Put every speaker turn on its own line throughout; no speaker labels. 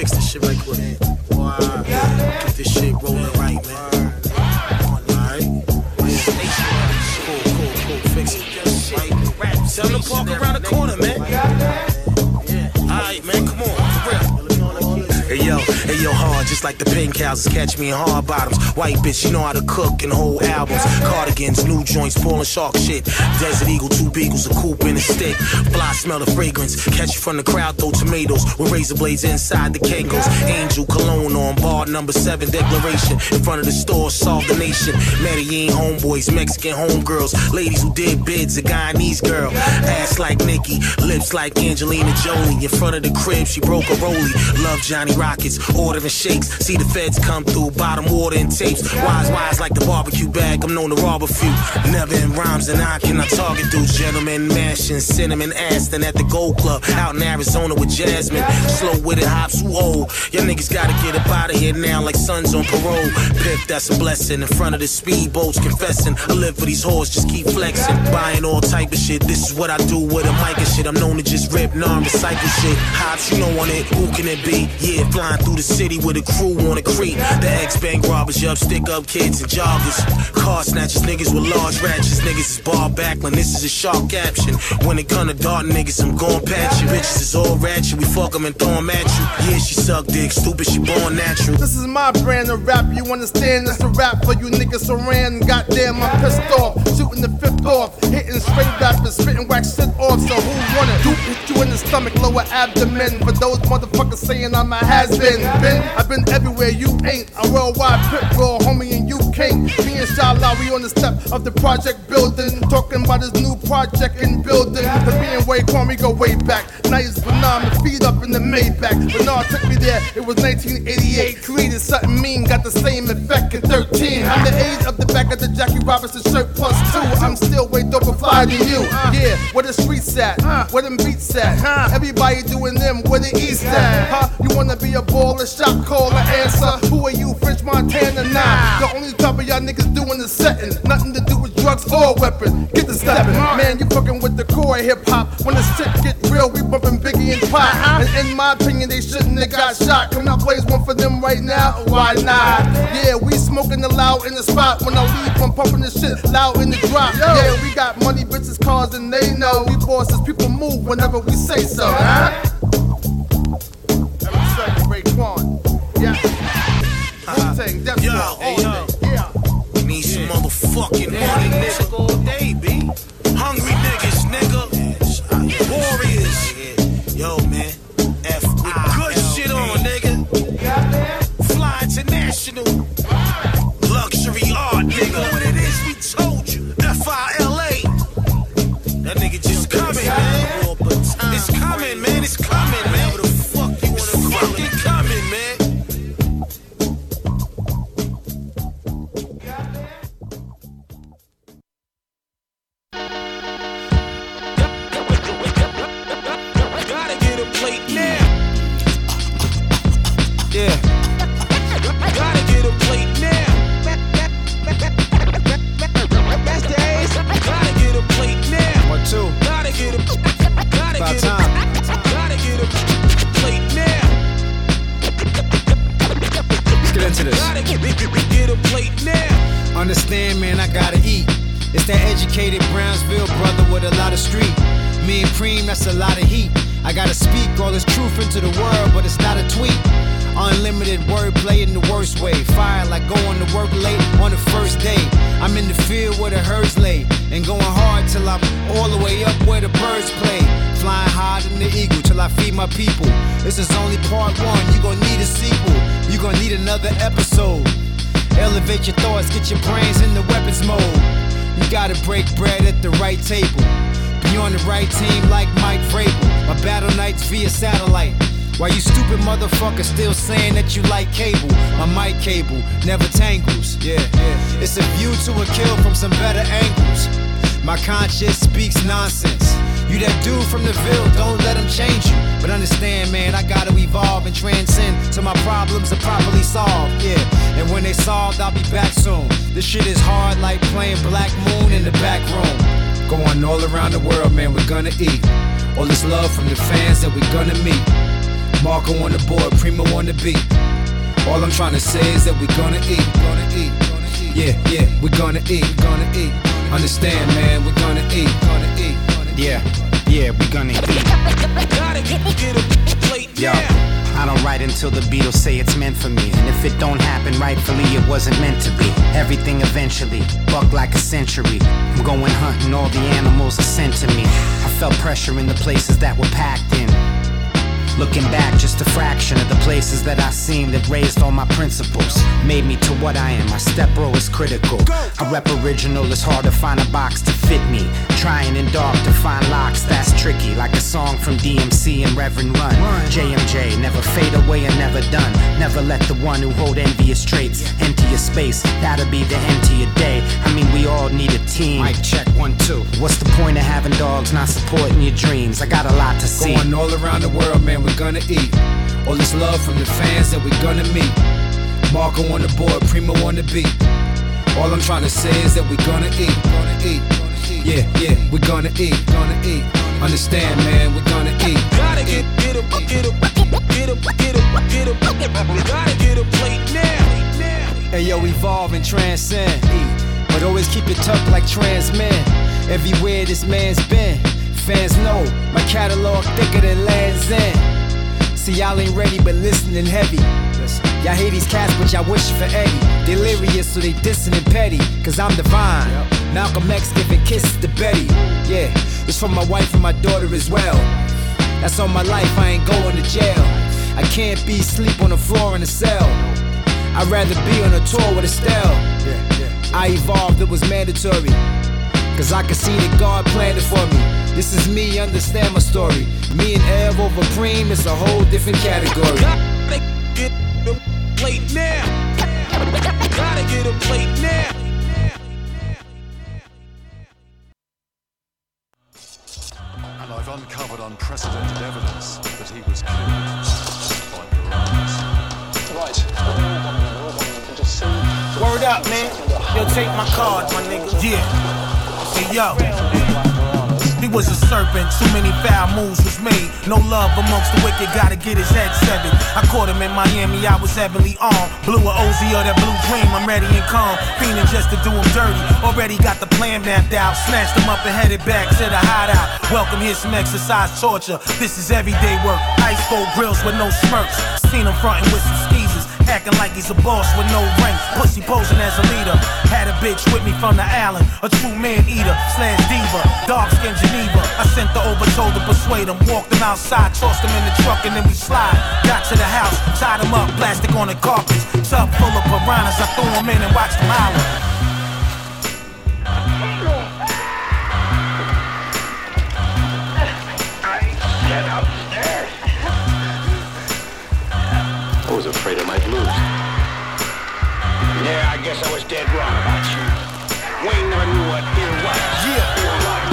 fix this shit right quick. Get this shit rolling right, man. Alright. Cool, cool, cool. Fix it. Right. Tell them park around the corner, man. Hey yo, hard, just like the pink houses, catch me in hard bottoms. White bitch, you know how to cook and hold albums. Cardigans, new joints, pulling shark shit. Desert Eagle, two beagles, a coupe and a stick. Fly, smell the fragrance. Catch you from the crowd, throw tomatoes with razor blades inside the Kangos. Angel cologne on bar number seven declaration. In front of the store, solve the nation. Medellin homeboys, Mexican homegirls, ladies who did bids, a Guyanese girl. Ass like Nikki, lips like Angelina Jolie. In front of the crib, she broke a rollie. Love Johnny Rockets, ordering shakes. See the feds come through, bottom water and tapes. Wise, wise like the barbecue bag. I'm known to rob a few. Never in rhymes, and I cannot target dudes. Gentlemen, mashing cinnamon Aston at the Gold Club out in Arizona with Jasmine. Slow with it, hops who old. Niggas gotta get up out of here now like sons on parole. Piff, that's a blessing. In front of the speedboats, confessing. I live for these hoes, just keep flexing. Buying all type of shit. This is what I do with a mic and shit. I'm known to just rip, non recycle shit. Hops, you know on it. Who can it be? Yeah, flying through the city with a crew on a creep. The ex bank robbers, yup, stick up kids and joggers. Car snatchers, niggas with large ratchets. Niggas is bar backling. This is a sharp caption. When it come to dart niggas, I'm gon' patch you. Bitches is all ratchet. We fuck 'em and throw 'em at you. Yeah, she suck dick. Stupid, she born natural.
This is my brand of rap, you understand? It's a rap for you niggas so ran. Goddamn, I'm pissed off. Shooting the fifth off. Hitting straight rappers, spitting wax shit off. So who want it? Duke hit you in the stomach, lower abdomen. For those motherfuckers saying I'm a has been. Been, I've been everywhere, you ain't. I'm worldwide pit raw, homie, and you can't. Me and Shala, we on the step of the project building. Talking about this new project in building. Me and Wade Kwame go way back. Nice phenomenal, feet up in the Maybach. Bernard took me there, it was 1988. Created something mean, got the same effect in 13. I'm the age of the back of the Jackie Robinson shirt plus two. I'm still way doper fly than you. Yeah, where the streets at? Where them beats at? Everybody doing them, where the east at? Huh? You wanna be a baller, shot caller, answer? Who are you, French Montana? Nah, the only type of y'all niggas doing the setting. Nothing to do with drugs or weapons. Get the stepping. Man, you fucking with the core hip hop. When the shit get real, we bumping Biggie and Pac. Uh-huh. And in my opinion, they shouldn't have got shot. Come out, plays one for them right now. Why not? Yeah, we smoking the loud in the spot. When I leave, I'm pumping the shit loud in the drop. Yeah, we got money, bitches, cars, and they know we bosses. People move whenever we say so. Huh? Every second, Raekwon. Yeah. Uh-huh. Wu-Tang, Def
Yo, hey, yo.
Yeah.
Need some motherfucking money, nigga.
Educated Brownsville brother with a lot of street. Me and Cream, that's a lot of heat. I gotta speak all this truth into the world, but it's not a tweet. Unlimited wordplay in the worst way. Fire like going to work late on the first day. I'm in the field where the herds lay. And going hard till I'm all the way up where the birds play. Flying higher than the eagle till I feed my people. This is only part one, you gon' need a sequel. You gon' need another episode. Elevate your thoughts, get your brains in the weapons mode. You gotta break bread at the right table. Be on the right team like Mike Vrabel. My battle nights via satellite. Why you stupid motherfucker still saying that you like cable? My mic cable never tangles. Yeah, yeah. It's a view to a kill from some better angles. My conscience speaks nonsense. You that dude from the Ville, don't let him change you. But understand, man, I gotta evolve and transcend so my problems are properly solved. Yeah, and when they solved, I'll be back soon. This shit is hard like playing Black Moon in the back room. Going all around the world, man, we're gonna eat. All this love from the fans that we're gonna meet. Marco on the board, Primo on the beat. All I'm trying to say is that we gonna eat, gonna eat, gonna eat. Yeah, yeah, we gonna eat, gonna eat. Understand, man, we gonna eat, gonna eat.
Yeah, yeah, we gonna eat.
Gotta get, get a plate
Yo. I don't write until the Beatles say it's meant for me. And if it don't happen rightfully, it wasn't meant to be. Everything eventually, buck like a century. I'm going hunting, all the animals are sent to me. I felt pressure in the places that were packed in. Looking back, just a fraction of the places that I seen that raised all my principles. Made me to what I am. My step bro is critical. I rep original, it's hard to find a box to fit me. Trying in dark to find locks, that's tricky. Like a song from DMC and Reverend Run. JMJ, never fade away and never done. Never let the one who hold envious traits empty your space. That'll be the end to your day. I mean, we all need a team.
Mic check one, two.
What's the point of having dogs not supporting your dreams? I got a lot to see.
Going all around the world, man, we're gonna eat. All this love from the fans that we're gonna meet. Marco on the board, Primo on the beat. All I'm trying to say is that we're gonna eat, gonna eat. Yeah, yeah, we're gonna eat, gonna eat. Understand, man, we're gonna eat.
Gotta get, get a, get a, get a, get a, get a, gotta get a plate now.
Hey yo, evolve and transcend. But always keep it tucked like trans men. Everywhere this man's been, fans know my catalog thicker than Land's End. See, y'all ain't ready, but listening heavy. Y'all hate these cats, but y'all wish for Eddie. Delirious, so they dissing and petty. Cause I'm divine. Malcolm X giving kisses to Betty. Yeah, it's for my wife and my daughter as well. That's on my life, I ain't going to jail. I can't be sleep on the floor in a cell. I'd rather be on a tour with Estelle. I evolved, it was mandatory. Cause I can see that God planned it for me. This is me, understand my story. Me and Ev over Preem, it's a whole different category.
Gotta get a plate now. Gotta get a plate now.
And I've uncovered unprecedented evidence that he was killed by piranhas.
Word up, man. Yo, take my card, my nigga. Yeah. Hey, yo. He was a serpent, too many foul moves was made. No love amongst the wicked, gotta get his head severed. I caught him in Miami, I was heavily armed. Blew a OZ or that blue dream, I'm ready and calm. Feeling just to do him dirty. Already got the plan mapped out. Snatched him up and headed back to the hideout. Welcome here, some exercise torture. This is everyday work. Ice cold grills with no smirks. Seen him frontin' with some. Acting like he's a boss with no rank. Pussy posing as a leader. Had a bitch with me from the island. A true man eater slash diva. Dark skin Geneva. I sent the over, to persuade him. Walked him outside, tossed him in the truck, and then we slide. Got to the house, tied him up, plastic on the carpets. Tub full of piranhas. I threw him in and watched him holler.
I was afraid I might lose. Yeah, I guess I was dead wrong about you. Wayne never knew what ear was.
Yeah.
Ear was.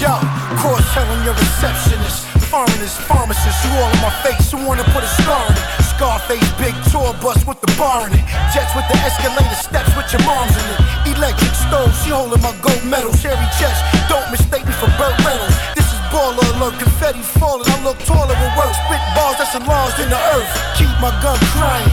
Yo, cross telling your receptionist. Foreigners, pharmacists, you all in my face. You wanna put a scar in it. Scarface, big tour bus with the bar in it. Jets with the escalator steps with your moms in it. Electric stove, she holding my gold medal. Cherry chest, don't mistake me for Burt Reynolds. This is baller alert, confetti falling. I look taller with work. Spit bars that's enlarged in the earth. Keep my gun crying.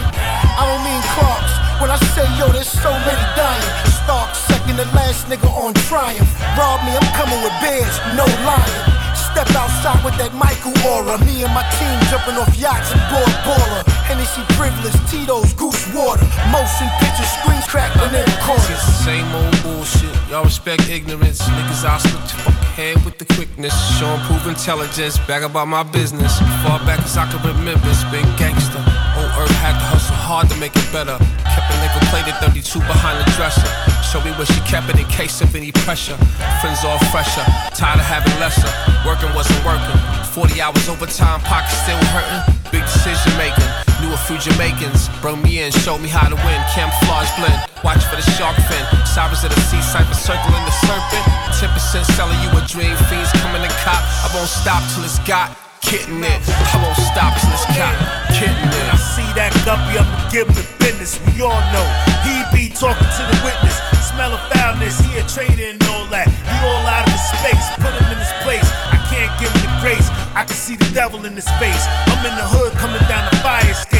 I don't mean Clarks. When I say yo, there's so many dying. Stark second to last nigga on triumph. Rob me, I'm coming with bears, no lying. Step outside with that Michael aura. Me and my team jumping off yachts and board baller. Hennessy privilege, Tito's, goose water. Motion picture, screens cracked on every corner.
It's same old bullshit. Y'all respect ignorance. Niggas I slip to fuck head with the quickness. Show and prove intelligence. Back about my business. Far back as I can remember, it's been gangster. Old Earth had to hustle hard to make it better. Kept a nickel plated 32 behind the dresser. Show me where she kept it in case of any pressure. Friends all fresher. Tired of having lesser. Working wasn't working. 40 hours overtime, pockets still hurting. Big decision making. Knew a few Jamaicans. Brought me in, showed me how to win. Camouflage blend. Watch for the shark fin. Sirens of the sea, cipher circling the serpent. 10% selling you a dream. Fiends coming to cop. I won't stop till it's got. Kitten it. I won't stop till it's got. Kitten it.
I see that guppy, I'ma give him the business. We all know he be talking to the witness. Smell of foulness, he a traitor and all that. He all out of his space, put him in his place. I can't give him the grace. I
I can see the devil in his face. I'm in the hood coming down the fire escape.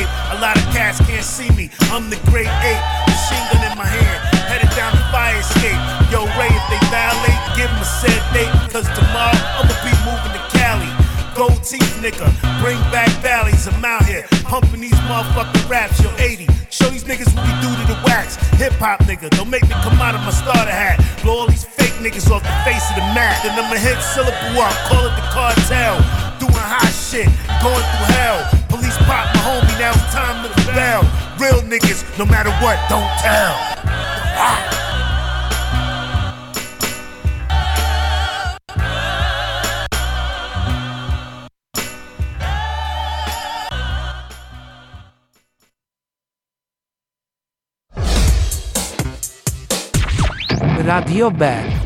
Lot of cats can't see me. I'm the great ape, machine gun in my hand, headed down the fire escape. Yo, Ray, if they violate, give them a set date. Cause tomorrow I'ma be moving to Cali. Gold teeth nigga, bring back valleys. I'm out here pumping these motherfucking raps. Yo, 80. Show these niggas what we do to the wax. Hip hop nigga, don't make me come out of my starter hat. Blow all these fake niggas off the face of the map. Then I'ma hit syllable up, call it the cartel. Doing hot shit, going through hell. Police pop my homie, now it's time to. Real niggas, no matter what, don't tell. Ah.
Radio Band.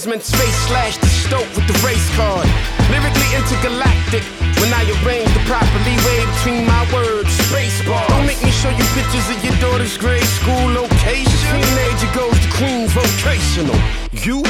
Klansman's face slashed the stoke with the race card. Lyrically intergalactic. When I arrange the proper leeway between my words, space bar. Don't make me show you pictures of your daughter's grade school location. Teenager goes to Queens vocational. You,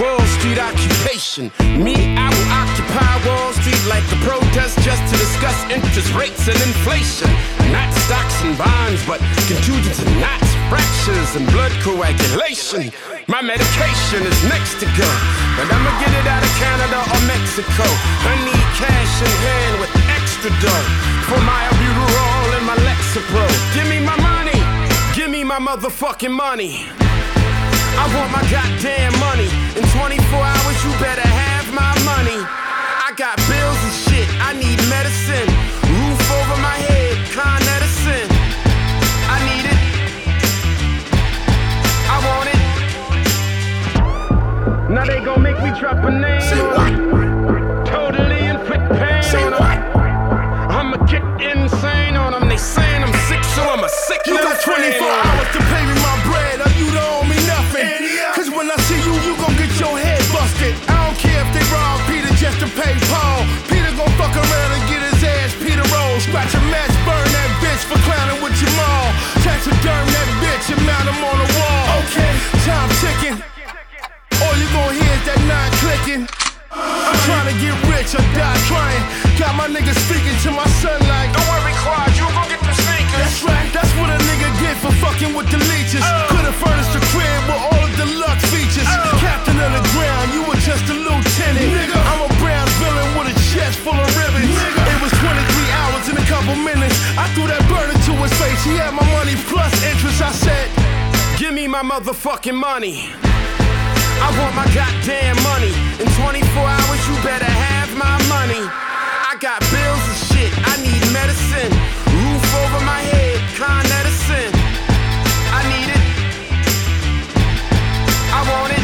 Wall Street occupation. Me, I will occupy Wall Street like a protest just to discuss interest rates and inflation. Not stocks and bonds, but contusions and knots, fractures and blood coagulation. My medication is next to go, but I'ma get it out of Canada or Mexico. I need cash in hand with extra dough for my albuterol and my Lexapro. Give me my money, give me my motherfucking money. I want my goddamn money. In 24 hours, you better have my money. I got bills and shit, I need medicine. Now they gon' make me drop a name. Say what? Totally inflict pain Say on what? I'ma get insane on them. They saying I'm sick, so I'm a sick
You got 24 hours my
motherfucking money. I want my goddamn money. In 24 hours, you better have my money. I got bills and shit. I need medicine. Roof over my head, con medicine. I need it. I want it.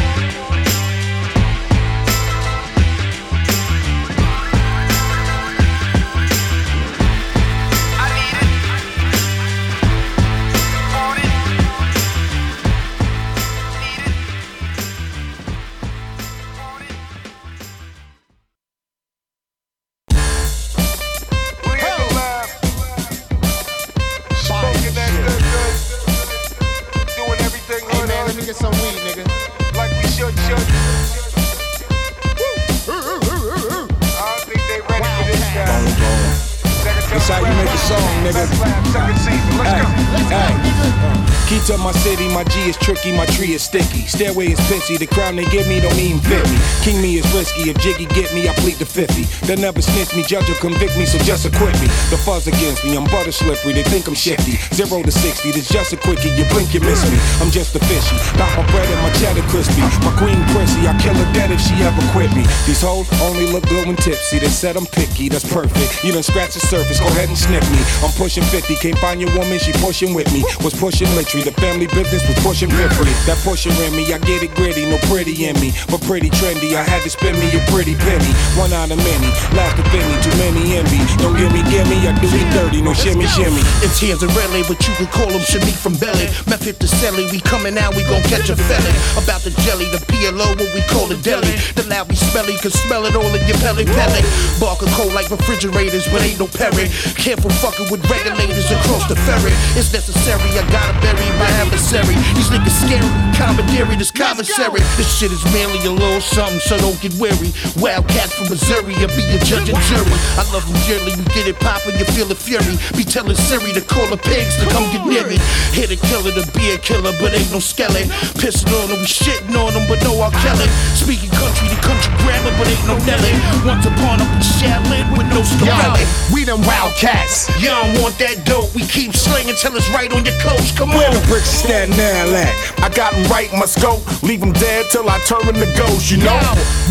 To my city, my G is tricky, my tree is sticky. Stairway is pissy, the crown they give me don't even fit me. King me is risky, if Jiggy get me, I plead the 50. They never snitch me, judge or convict me, so just acquit me. The fuzz against me, I'm butter slippery, they think I'm shifty. Zero to 60, this just a quickie, you blink, you miss me. I'm just a fishy, got my bread and my cheddar crispy. My queen prissy, I kill her dead if she ever quit me. These hoes only look good when tipsy, they said I'm picky, that's perfect. You done scratch the surface, go ahead and sniff me. I'm pushing 50, can't find your woman, she pushing with me. Was pushing literally, the family business was pushing. That pushing in me, I get it gritty, no pretty in me. But pretty trendy, I had to spend me a pretty penny. One out of many, last of any, too many envy. Don't give me, give me, I do me dirty, no shimmy, shimmy.
It's tears of really, but you can call him Shimmy from Belly. Method to Selly, we coming out, we gon' catch a felon. About the jelly, the PLO, what we call the deli. The loud we smelly, can smell it all in your belly, belly. Barker cold like refrigerators, but ain't no parry. Careful fucking with regulators across the ferry. It's necessary, I gotta bury my adversary. These niggas scary, commentary, this commissary. This shit is mainly a little something, so don't get weary. Wildcats from Missouri, I'll be a judge and jury. I love them dearly, we get it poppin', you feel the fury. Be telling Siri to call the pigs to come get near me. Here to kill it, to be a killer, but ain't no skeleton. Pissin' on them, we shitting on them, but no R. Kelly. Speaking country to country grammar, but ain't no Nelly. Once upon a Shaolin with no Shkreli.
We them wildcats.
You don't want that dope, we keep slinging till it's right on your coast. Come on.
Where the bricks stand now at?
I got 'em right in my scope, leave them dead till I turn them to ghosts, you know?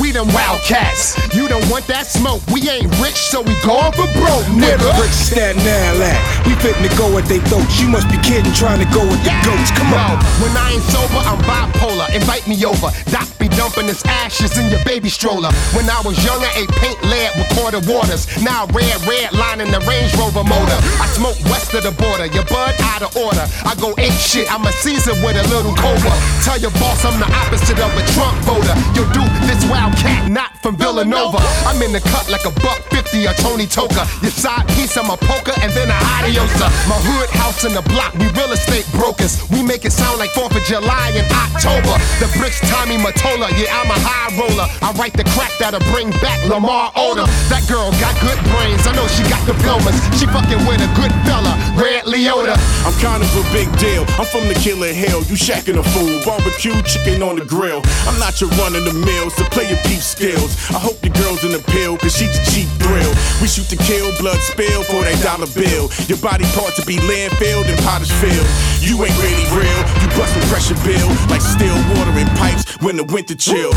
We them wildcats. You don't want that smoke, we ain't rich, so we going for broke, nigga.
bricks stand now at? We fitting to go at they throats. You must be kidding, trying to go with the goats. Come on.
When I ain't sober, I'm bipolar. Invite me over. Doc be dumping his ashes in your baby stroller. When I was younger, ate paint lead with quarter waters. Now red, red line in the Range Rover motor. I smoke west of the border. Your bud out of order. I go ape shit. I'm a Caesar with a little cobra. Tell your boss I'm the opposite of a Trump voter. Yo, dude, this wildcat not from Villanova. I'm in the cut like a buck fifty, or Tony Toka. Your side piece, I'm a poker, and then a adiosa. My hood house in the block, we real estate brokers. We make it sound like 4th of July in October. The bricks, Tommy Mottola, yeah, I'm a high roller. I write the crack that'll bring back Lamar Odom. That girl got good brains, I know she got diplomas. She fucking with a good fella, Red Leota.
I'm kind of a big deal. I'm from the killer hill. You shacking a fool. Barbecue chicken on the grill. I'm not your run in the mill, so play your deep skills. I hope your girl's in the pill, cause she's a cheap thrill. We shoot to kill, blood spill for that dollar bill. Your body part to be landfilled and potter's filled. You ain't really real. You bustin' pressure bill like still water in pipes when the winter chill.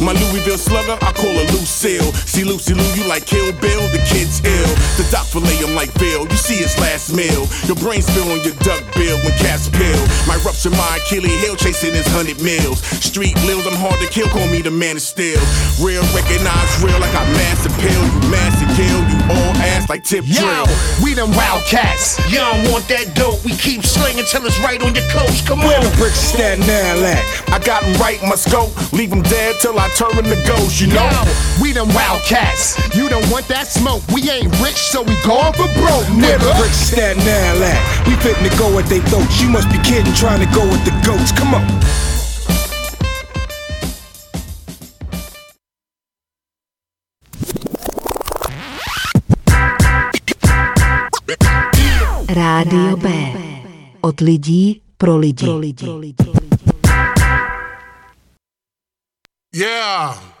My Louisville slugger, I call her Lucille. See Lucy Liu, you like Kill Bill, the kid's ill. The doc fillet him like Bill, you see his last meal. Your brain spill on your duck bill when cats pill. My rupture my Achilles heel chasing his hundred mils. Street lils, I'm hard to kill, call me the man of steel. Real recognize real like I mass appeal. You mass and kill, you all ass like tip
Yo,
drill.
We them wildcats.
You don't want that dope, we keep slinging till it's right on your coach. Come
Where the
on.
bricks stand now at?
I got 'em right in my scope, leave 'em dead till I turn to ghosts, you know?
We them wildcats. You don't want that smoke. We ain't rich, so we going for broke, nigga.
Where the bricks stand now at? We fitting to go at they throats. You must be kidding, trying to go with the goats. Come on.
Rádio B. Od lidí pro lidi.
Yeah.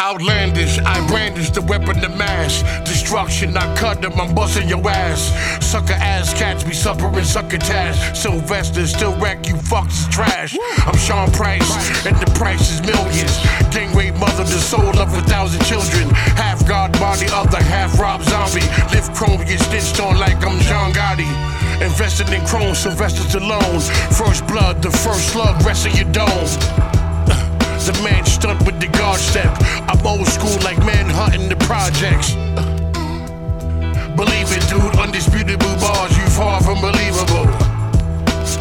Outlandish, I brandish the weapon of mass destruction. I cut them, I'm busting your ass. Sucker ass cats be suffering sucker tash. Sylvester still wreck you fucks trash. I'm Sean Price, and the price is millions. Gang rape mother, the soul of a thousand children. Half God body, other half Rob Zombie. Lift chrome, get stitched on like I'm John Gotti. Invested in chrome, Sylvester Stallone. First blood, the first slug, rest of your dome. The man stunt with the guard step. I'm old school like man hunting the projects. Believe it, dude. Undisputable bars, you far from believable.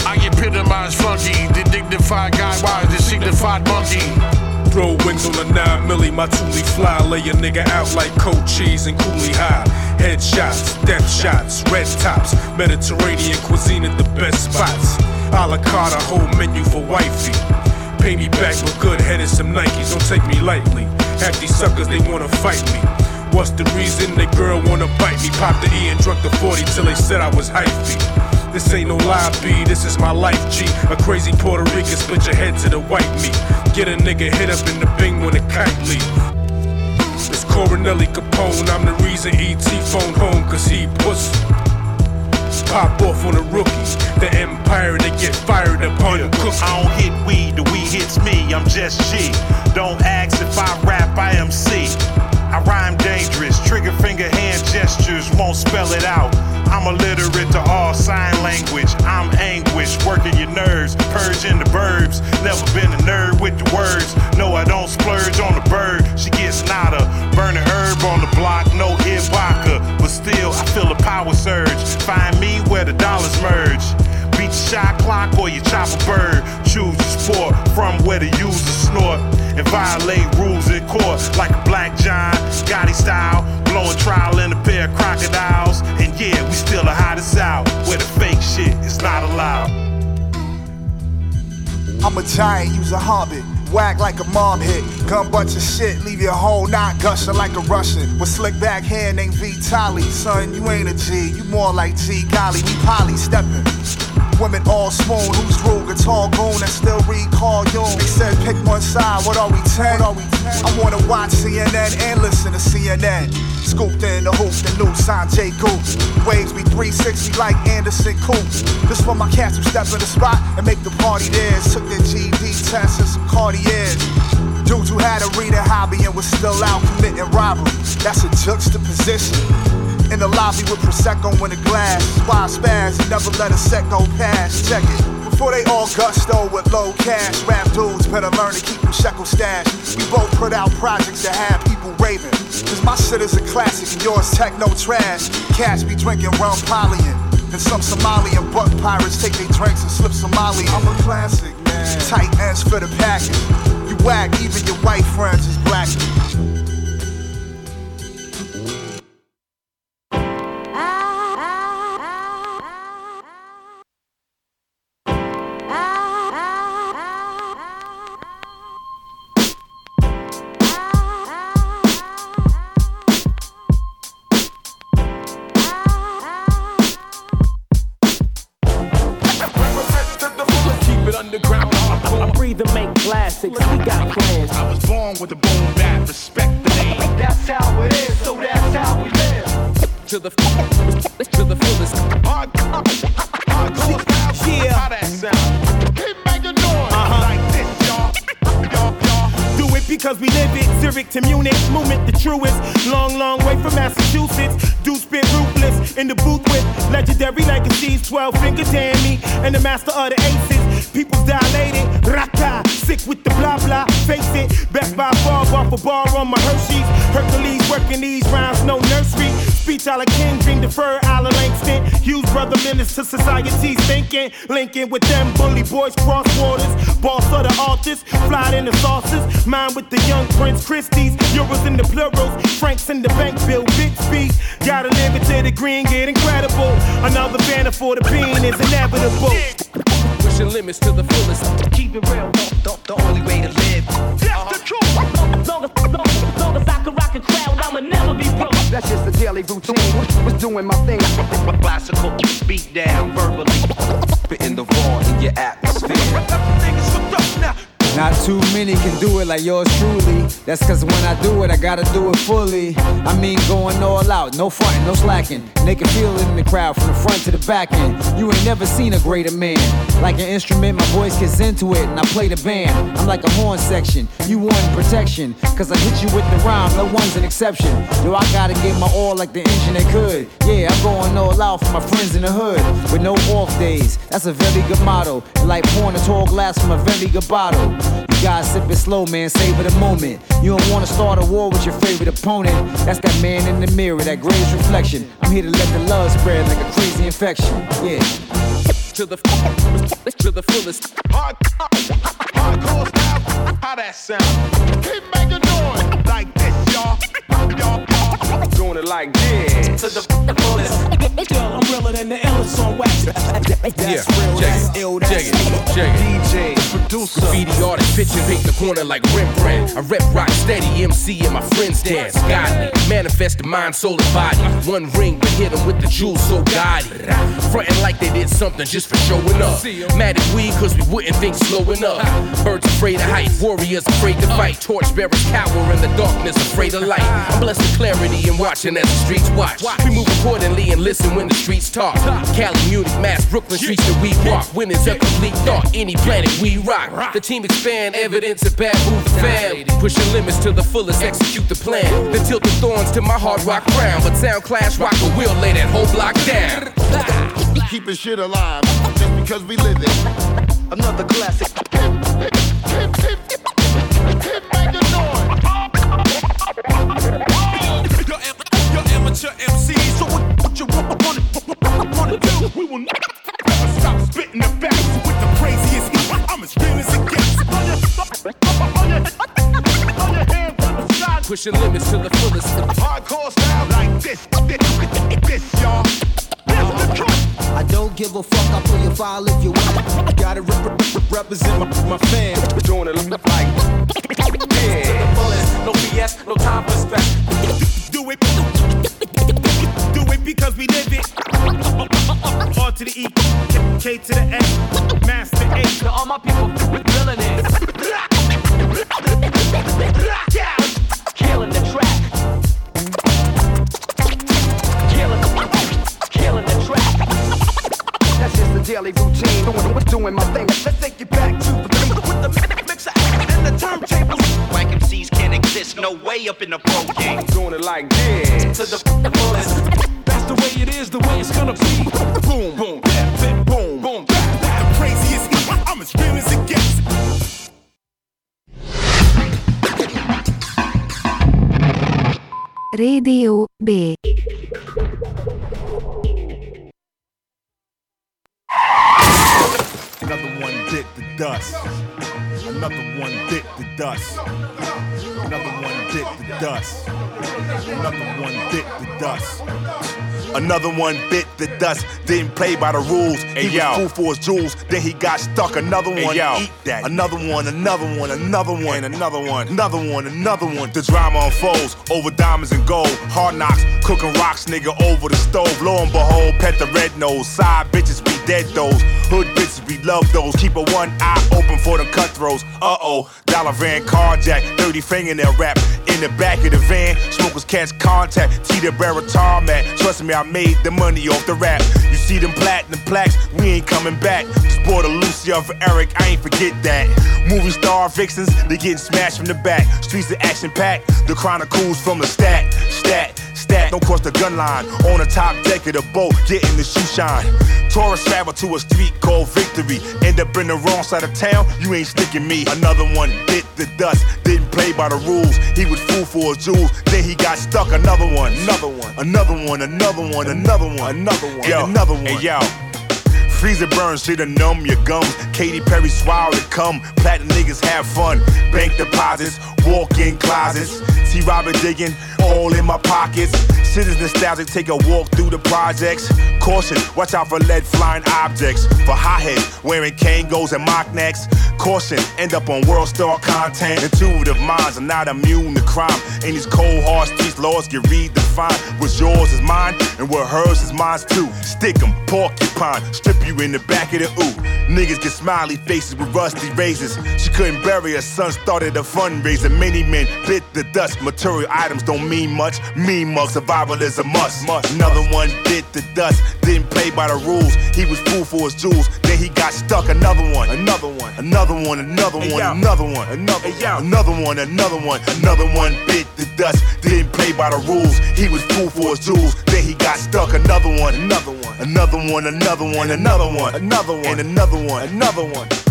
I epitomize funky, the dignified guy, wise, the signified monkey.
Throw wings on 9 milli, my toolie fly, lay a nigga out like cold cheese and coolie high. Headshots, death shots, red tops, Mediterranean cuisine at the best spots. A la carte, a whole menu for wifey. Pay me back with good head and some Nikes, don't take me lightly. Half these suckers, they wanna fight me.
What's the reason the girl wanna bite me? Pop the E and drunk the 40 till they said I was hyphy. This ain't no lie, B, this is my life, G. A crazy Puerto Rican split your head to the white meat. Get a nigga hit up in the bing when the kite leave. It's Coronelli Capone, I'm the reason ET phone home, cause he pussy. Pop off on the rookies. the empire they get fired upon yeah. cook.
I don't hit weed, the weed hits me, I'm just G. Don't ask if I rap, I am C. I rhyme dangerous, trigger finger hand gestures, won't spell it out. I'm illiterate to all sign language. I'm anguish, working your nerves, purging the verbs. Never been a nerd with the words. No, I don't splurge on the bird. She gets nada. Burning herb on the block, no Ibaka. Feel a power surge. Find me where the dollars merge. Beat your shot clock or you chop a bird. Choose your sport from where the user snort and violate rules in court like a black John Gotti style. Blowing trial in a pair of crocodiles. And yeah, we still the hottest out where the fake shit is not allowed.
I'm a giant, use a hobbit. Whack like a mom hit. Gun bunch of shit, leave your whole knot gushing like a Russian. With slick back hair named Vitali. Son, you ain't a G, you more like G. Golly, we poly steppin'. Women all swoon, who's rude, guitar goon and still recall you. They said pick one side, what are we 10? What are we 10? I wanna watch CNN and listen to CNN. Scooped in the hoop, the new Sanjay Goop. Waves me 360 like Anderson Coop. This for my cats who step in the spot and make the party theirs. Took their GD test and some Cartiers. Dudes who had a reading hobby and was still out committing robbery. That's a juxtaposition. In the lobby with Prosecco in a glass. Why spaz, he never let a set go past. Check it. Before they all gusto with low cash, rap dudes better learn to keep them shekel stash. We both put out projects that have people raving. Cause my shit is a classic and yours techno trash. Cash be drinking rum polyin. And some Somalian buck pirates take their drinks and slip Somali. I'm a classic, man. Tight ends for the package. You whack, even your white friends is black.
Because we live it. Zurich to Munich, movement the truest. Long, long way from Massachusetts. Do spit ruthless in the booth with legendary legacies. 12 finger Danny and the master of the aces. People's dilated. Rakaa, sick with the blah blah. Face it, best by far, off a bar on my Hershey's. Hercules working these rounds, no nursery. Speech a la King, dream defer a la Langston. Hughes brother menace to society's thinking. Linking with them bully boys, cross borders. Boss of the artists, fly in the sauces. Mine with the young Prince Christie's. Euros in the plurals, Franks in the bank bill, big speed. Gotta live it to the green, get incredible. Another banner for the bean is inevitable
pushing limits to the fullest.
Keep it real, the, the only way to live.
That's the truth.
As I can rock a crowd, I'ma never be broke.
That's just a daily routine. Was doing my thing.
Classical beat down verbally. Spitting the raw in your atmosphere.
Not too many can do it like yours truly. That's cause when I do it, I gotta do it fully. I mean, going all out, no fronting, no slacking. They feel it in the crowd from the front to the back end. You ain't never seen a greater man. Like an instrument, my voice gets into it, and I play the band. I'm like a horn section, you want protection. Cause I hit you with the rhyme, no one's an exception. Yo, I gotta give my all like the engine that could. Yeah, I'm going all out for my friends in the hood. With no off days, that's a very good motto. Like pouring a tall glass from a very good bottle. You gotta sip it slow, man, savor the moment. You don't wanna start a war with your favorite opponent. That's that man in the mirror, that greatest reflection. I'm here to let the love spread like a crazy infection. Yeah.
To the to the fullest.
Hard, hardcore style. How that sound? Keep making noise like this, y'all. Y'all, y'all.
Doing it like this.
To the fullest.
Still, I'm realer than the ill, that's
check it, it. DJ, producer, graffiti artist, pitching paint the corner like Rembrandt. I rep rock steady, MC and my friends dance. Godly, manifest the mind, soul, and body. One ring, but hit 'em with the jewels so gaudy. Frontin' like they did something just for showing up. Mad at we, cause we wouldn't think slowing up. Birds afraid of height, warriors afraid to fight. Torch bearers cower in the darkness, afraid of light. I'm blessed with clarity and watching as the streets watch. We move accordingly and listen when the streets talk. Cali, Munich, Mass, Brooklyn streets that we walk. It's a complete thought, any planet we rock. The team expand, evidence of bad move fam. Pushing limits to the fullest, execute the plan. Then tilt the thorns to my hard rock crown. But sound clash rock a will lay that whole block down.
Keeping shit alive just because we live it. Another classic.
You're We will never stop spitting the facts with the craziest heat. I'm as real as it gets.
Pushing limits to the fullest.
Hardcore style like this, this, this, y'all.
I don't give a fuck, I'll pull your file if you want. Gotta rep- rep- represent my, my fam.
Doing it like,
yeah. No BS, no time for stress. Do it, do it because we live it. R to the E, K to the S, Master A. To all my people feeling it. Killing the track. Killing, killing the track.
That's just the daily routine. Doing, doing my thing. Let's take it back to the
with the mixer and the turntables.
Whack MCs can't exist, no way up in the pro game.
Doing it like this.
To the fullest. That's the way it is, the way it's gonna be. Boom, boom, bam, bam, boom, boom, bam. The craziest. I'm as real as it gets.
Radio B.
Another one bit the dust. Another one bit the dust. Another one bit the dust. Another one bit the dust.
Another one bit the dust, didn't play by the rules.
Hey,
he
yo.
was fool for his jewels, then he got stuck. Another one, eat that. Another one, another one, another one, another one, another one, another one. The drama unfolds over diamonds and gold. Hard knocks, cooking rocks, nigga, over the stove. Lo and behold, pet the red nose. Side bitches, we dead those. Hood bitches, we love those. Keep a one eye open for the cutthroats. Uh oh, dollar van carjack, 30 fingernail wrap. In the back of the van, smokers catch contact. T the bearer tarmac. Trust me, I made the money off the rap. You see them platinum plaques, we ain't coming back. Just bought a Lucia for Eric, I ain't forget that. Movie star vixens, they getting smashed from the back. Streets of action packed, the chronicles from the stat, stat, stat. Don't cross the gun line. On the top deck of the boat, getting the shoe shine. Taurus travel to a street called Victory. End up in the wrong side of town, you ain't sticking me. Another one bit the dust, didn't play by the rules. He was fool for his jewels, then he got stuck. Another one, another one, another one, another one, another one, another one,
Yo,
and another one.
hey, yo.
Freezer burns, shit'll numb your gums. Katy Perry swallow to come. Platinum niggas have fun. Bank deposits, walk in closets. See Robert digging, all in my pockets. Shit is nostalgic, take a walk through the projects. Caution, watch out for lead flying objects. For hotheads, wearing Kangos and mock necks. Caution, end up on world star content. Intuitive minds are not immune to crime. In these cold hard streets, laws get redefined. What's yours is mine, and what hers is mine too. Stick 'em, porcupine, strip you in the back of the ooh. Niggas get smiley faces with rusty razors. She couldn't bury her son, started a fundraiser. Many men bit the dust. Material items don't mean much. Mean mug survival is a must. Another one bit the dust. Didn't play by the rules. He was fool for his jewels. Then he got stuck. Another one. Another one. Another one. Another one. Another one. Another one, Another one. Another one. Another one bit the dust. Didn't play by the rules. He was fool for his jewels. Then he got stuck. Another one. Another one. Another one. Another one. Another one. Another one. And another one. Another one.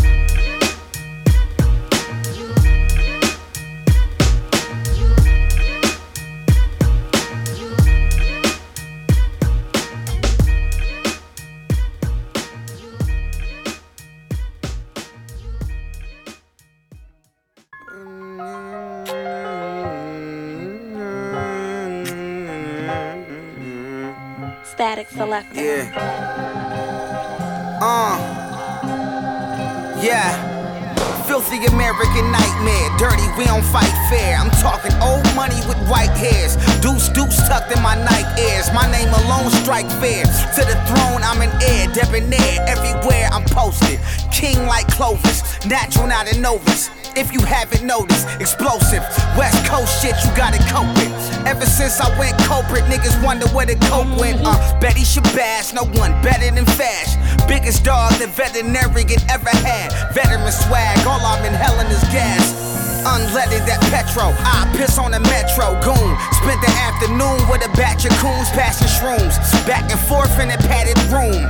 Statik Selektah.
Yeah. Uh. Yeah. Filthy American nightmare, dirty, we don't fight fair. I'm talking old money with white hairs, deuce deuce tucked in my night ears. My name alone strike fair. To the throne, I'm an heir, debonair. Everywhere I'm posted, king like Clovis, natural, not a novice. If you haven't noticed, explosive, West Coast shit you gotta cope with. Ever since I went culprit, niggas wonder where the cope went. Uh, Betty Shabazz, no one better than Fash. Biggest dog the veterinarian ever had. Veteran swag, all I'm inhaling is gas. Unleaded that petro, I piss on the metro goon. Spent the afternoon with a batch of coons passing shrooms. Back and forth in a padded room.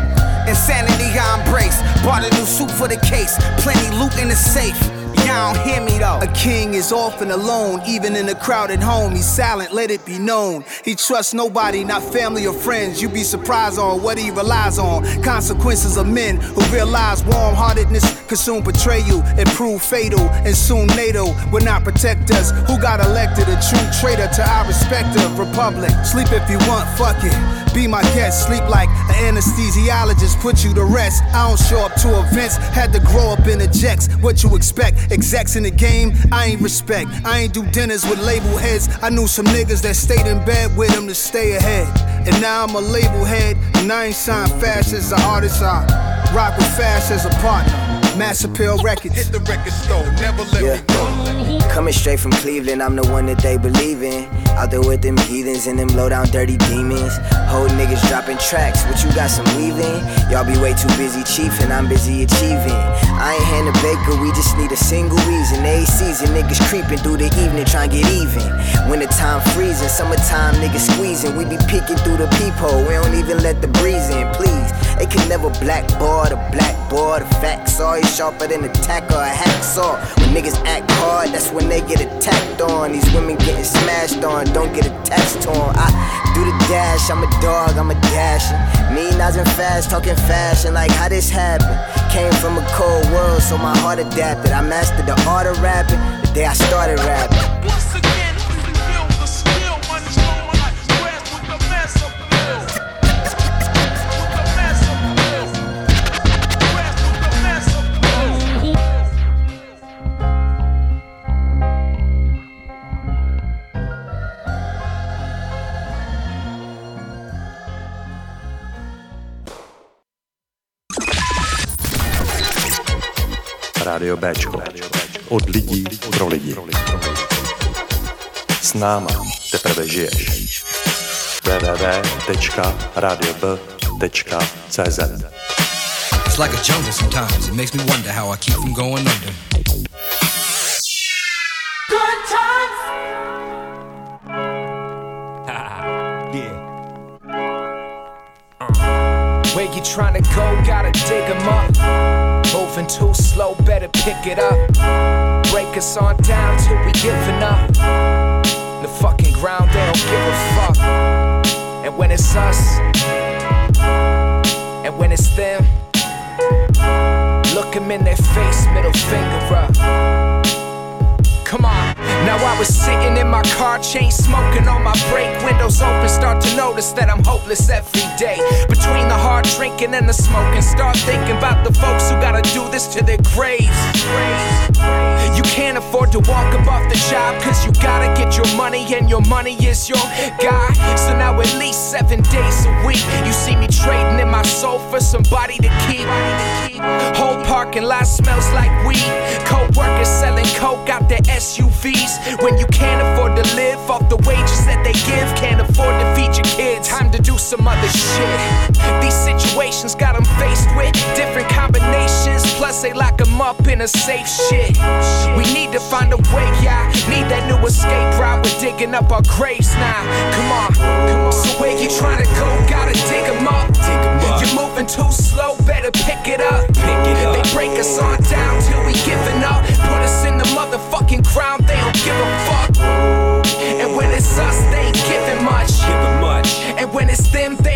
Insanity I embrace. Bought a new suit for the case. Plenty loot in the safe. Y'all don't hear me though.
A king is often alone, even in a crowded home. He's silent, let it be known. He trusts nobody, not family or friends. You be surprised on what he relies on. Consequences of men who realize warm heartedness could soon betray you and prove fatal. And soon NATO will not protect us. Who got elected a true traitor to our respective republic? Sleep if you want, fuck it. Be my guest, sleep like an anesthesiologist, put you to rest. I don't show up to events, had to grow up in the jacks. What you expect? Execs in the game, I ain't respect. I ain't do dinners with label heads. I knew some niggas that stayed in bed with them to stay ahead. And now I'm a label head, and I ain't signed fast as an artist. I rock with fast as a partner. Mass Appeal Records. Hit the record store, never let
Yeah. Coming straight from Cleveland, I'm the one that they believe in. Out there with them heathens and them low down dirty demons. Whole niggas dropping tracks, what you got some weaving? Y'all be way too busy chiefing, I'm busy achieving. I ain't Hannah Baker, we just need a single reason. Every season, niggas creeping through the evening, trying to get even. When the Wintertime freezing, summertime niggas squeezing. We be peeking through the peephole, we don't even let the breeze in, please. They can never blackboard a blackboard. The facts always sharper than a tack or a hacksaw. When niggas act hard, that's when they get attacked on. These women getting smashed on, don't get attached to 'em. I do the dash, I'm a dog, I'm a dasher. Me, and fast, talking fashion, like how this happened. Came from a cold world, so my heart adapted. I mastered the art of rapping the day I started rapping.
Rádio Bčko. Od lidí pro lidi. S náma teprve žiješ. www.radiob.cz
It's like a jungle sometimes. It makes me wonder how I keep from going under.
Where you tryna go, gotta dig 'em up. Moving too slow, better pick it up. Break us on down till we giving up. The fucking ground, they don't give a fuck. And when it's us, and when it's them, look 'em in their face, middle finger up. Come on. Now I was sitting in my car, chain smoking on my break. windows open, start to notice that I'm hopeless every day. Between the hard drinking and the smoking, start thinking about the folks who gotta do this to their graves. You can't afford to walk up off the job, cause you gotta get your money, and your money is your guy. So now at least seven days a week, you see me trading in my soul for somebody to keep. Whole parking lot smells like weed. Co-workers selling coke out their When you can't afford to live off the wages that they give, can't afford to feed your kids. Time to do some other shit. These situations got them faced with different combinations. Plus, they lock them up in a safe shit. We need to find a way, yeah. Need that new escape route. We're digging up our graves now. Come on, come on. So where you trying to go? Gotta dig them up. You're moving too slow, better pick it up. They break us on down till we giving up. Put us in the motherfucking ground, they give a fuck. And when it's us, they ain't giving much. much.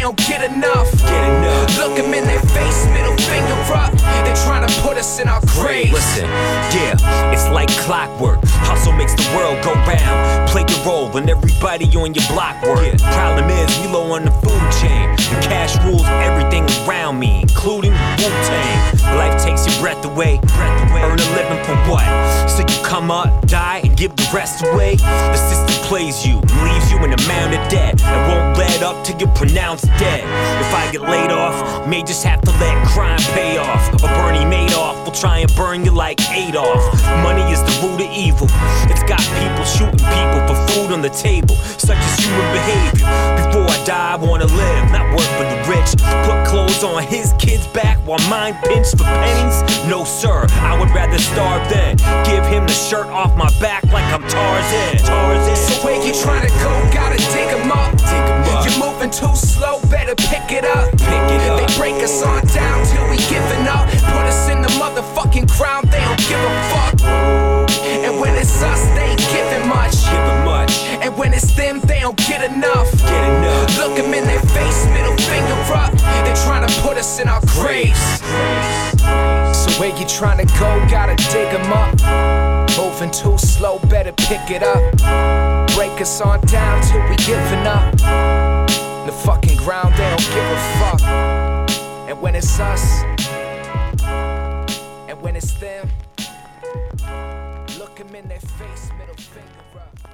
They don't get enough. Get enough. Look 'em in their face, middle finger up. They're trying to put us in our graves.
Listen, yeah, it's like clockwork. Hustle makes the world go round. Play your role and everybody on your block work. Problem is, we low on the food chain. And cash rules everything around me, including Wu Tang. Life takes your breath away, breath away. Earn a living for what? So you come up, die, and give the rest away? The system plays you, leaves you in a mound of debt, and won't let up till you're pronounced dead. If I get laid off, may just have to let crime pay off. Or Bernie Madoff will try and burn you like Adolf. Money is the root of evil. It's got people shooting people for food on the table, such as human behavior. Before I die, I wanna live, not work for the rich. Put clothes on his kids' back while mine pinched for pennies? No, sir, I would rather starve than give him the shirt off my back like I'm Tarzan. Tarzan.
So where you trying to go? Gotta dig 'em up. You're moving too slow, better pick it up.
Pick it up.
They break us on down till we giving up. Put us in the motherfucking ground, they don't give a fuck. And when it's us, they ain't giving much.
Giving much.
And when it's them, they don't get enough.
Get enough.
Look Look 'em in their face, middle finger up. They're trying to put us in our graves. So where you trying to go? Gotta dig 'em up. Moving too slow, better pick it up. Break us on down till we giving up. The fucking ground, they don't give a fuck. And when it's us, and when it's them, look 'em in their face, middle finger up.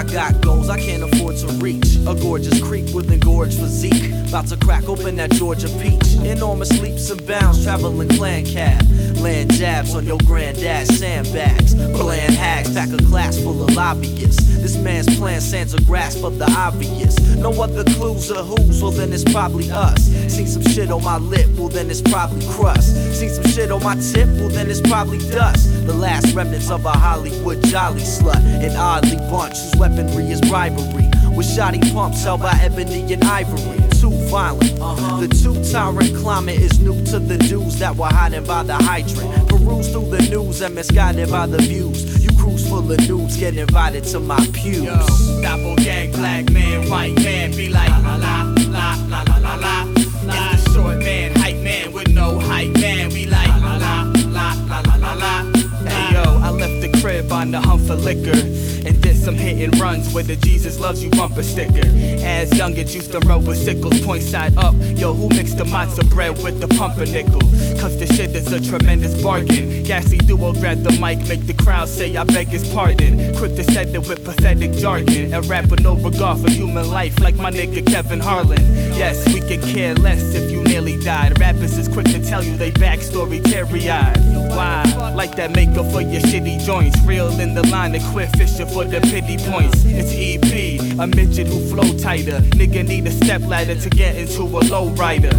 I got goals I can't afford to reach. A gorgeous creek with engorged physique. About to crack open that Georgia peach. Enormous leaps and bounds, traveling clan cab. Land jabs on your granddad's sandbags. Bland hacks, pack a class full of lobbyists. This man's plan stands a grasp of the obvious. No other clues or who's, well then it's probably us. Seen some shit on my lip, well then it's probably crust. Seen some shit on my tip, well then it's probably dust. The last remnants of a Hollywood jolly slut. An oddly bunch whose weaponry is bribery. With shoddy pumps held by ebony and ivory. Too violent. The two tyrant climate is new to the dudes that were hiding by the hydrant. Peruse through the news and misguided by the views. You cruise full of nudes, get invited to my pews.
Doppelgang, black man, white man, be like la la la la la la la. It's the short man, hype man with no hype man, we like la la la la la la la.
Hey yo, I left the crib on the hunt for liquor. And then some hit and runs with the Jesus loves you bumper sticker. As youngins used to roll with sickles, point side up. Yo, who mixed the matzo bread with the pumpernickel? Cause the shit is a tremendous bargain. Gassy duo grab the mic, make the crowd say I beg his pardon. Quick to set it with pathetic jargon. And rap with no regard for human life, like my nigga Kevin Harlan. Yes, we could care less if you nearly died. Rappers is quick to tell you they backstory teary eyed. Why? Like that makeup for your shitty joints. Real in the line to quit fishing for the pity points. It's EP, a midget who flow tighter. Nigga need a step ladder to get into a low rider.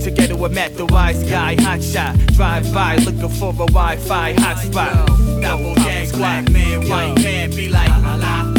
Together with Matt the wise guy, hot shot. Drive by looking for a Wi-Fi hotspot.
Double gang, black man, white man, be like la la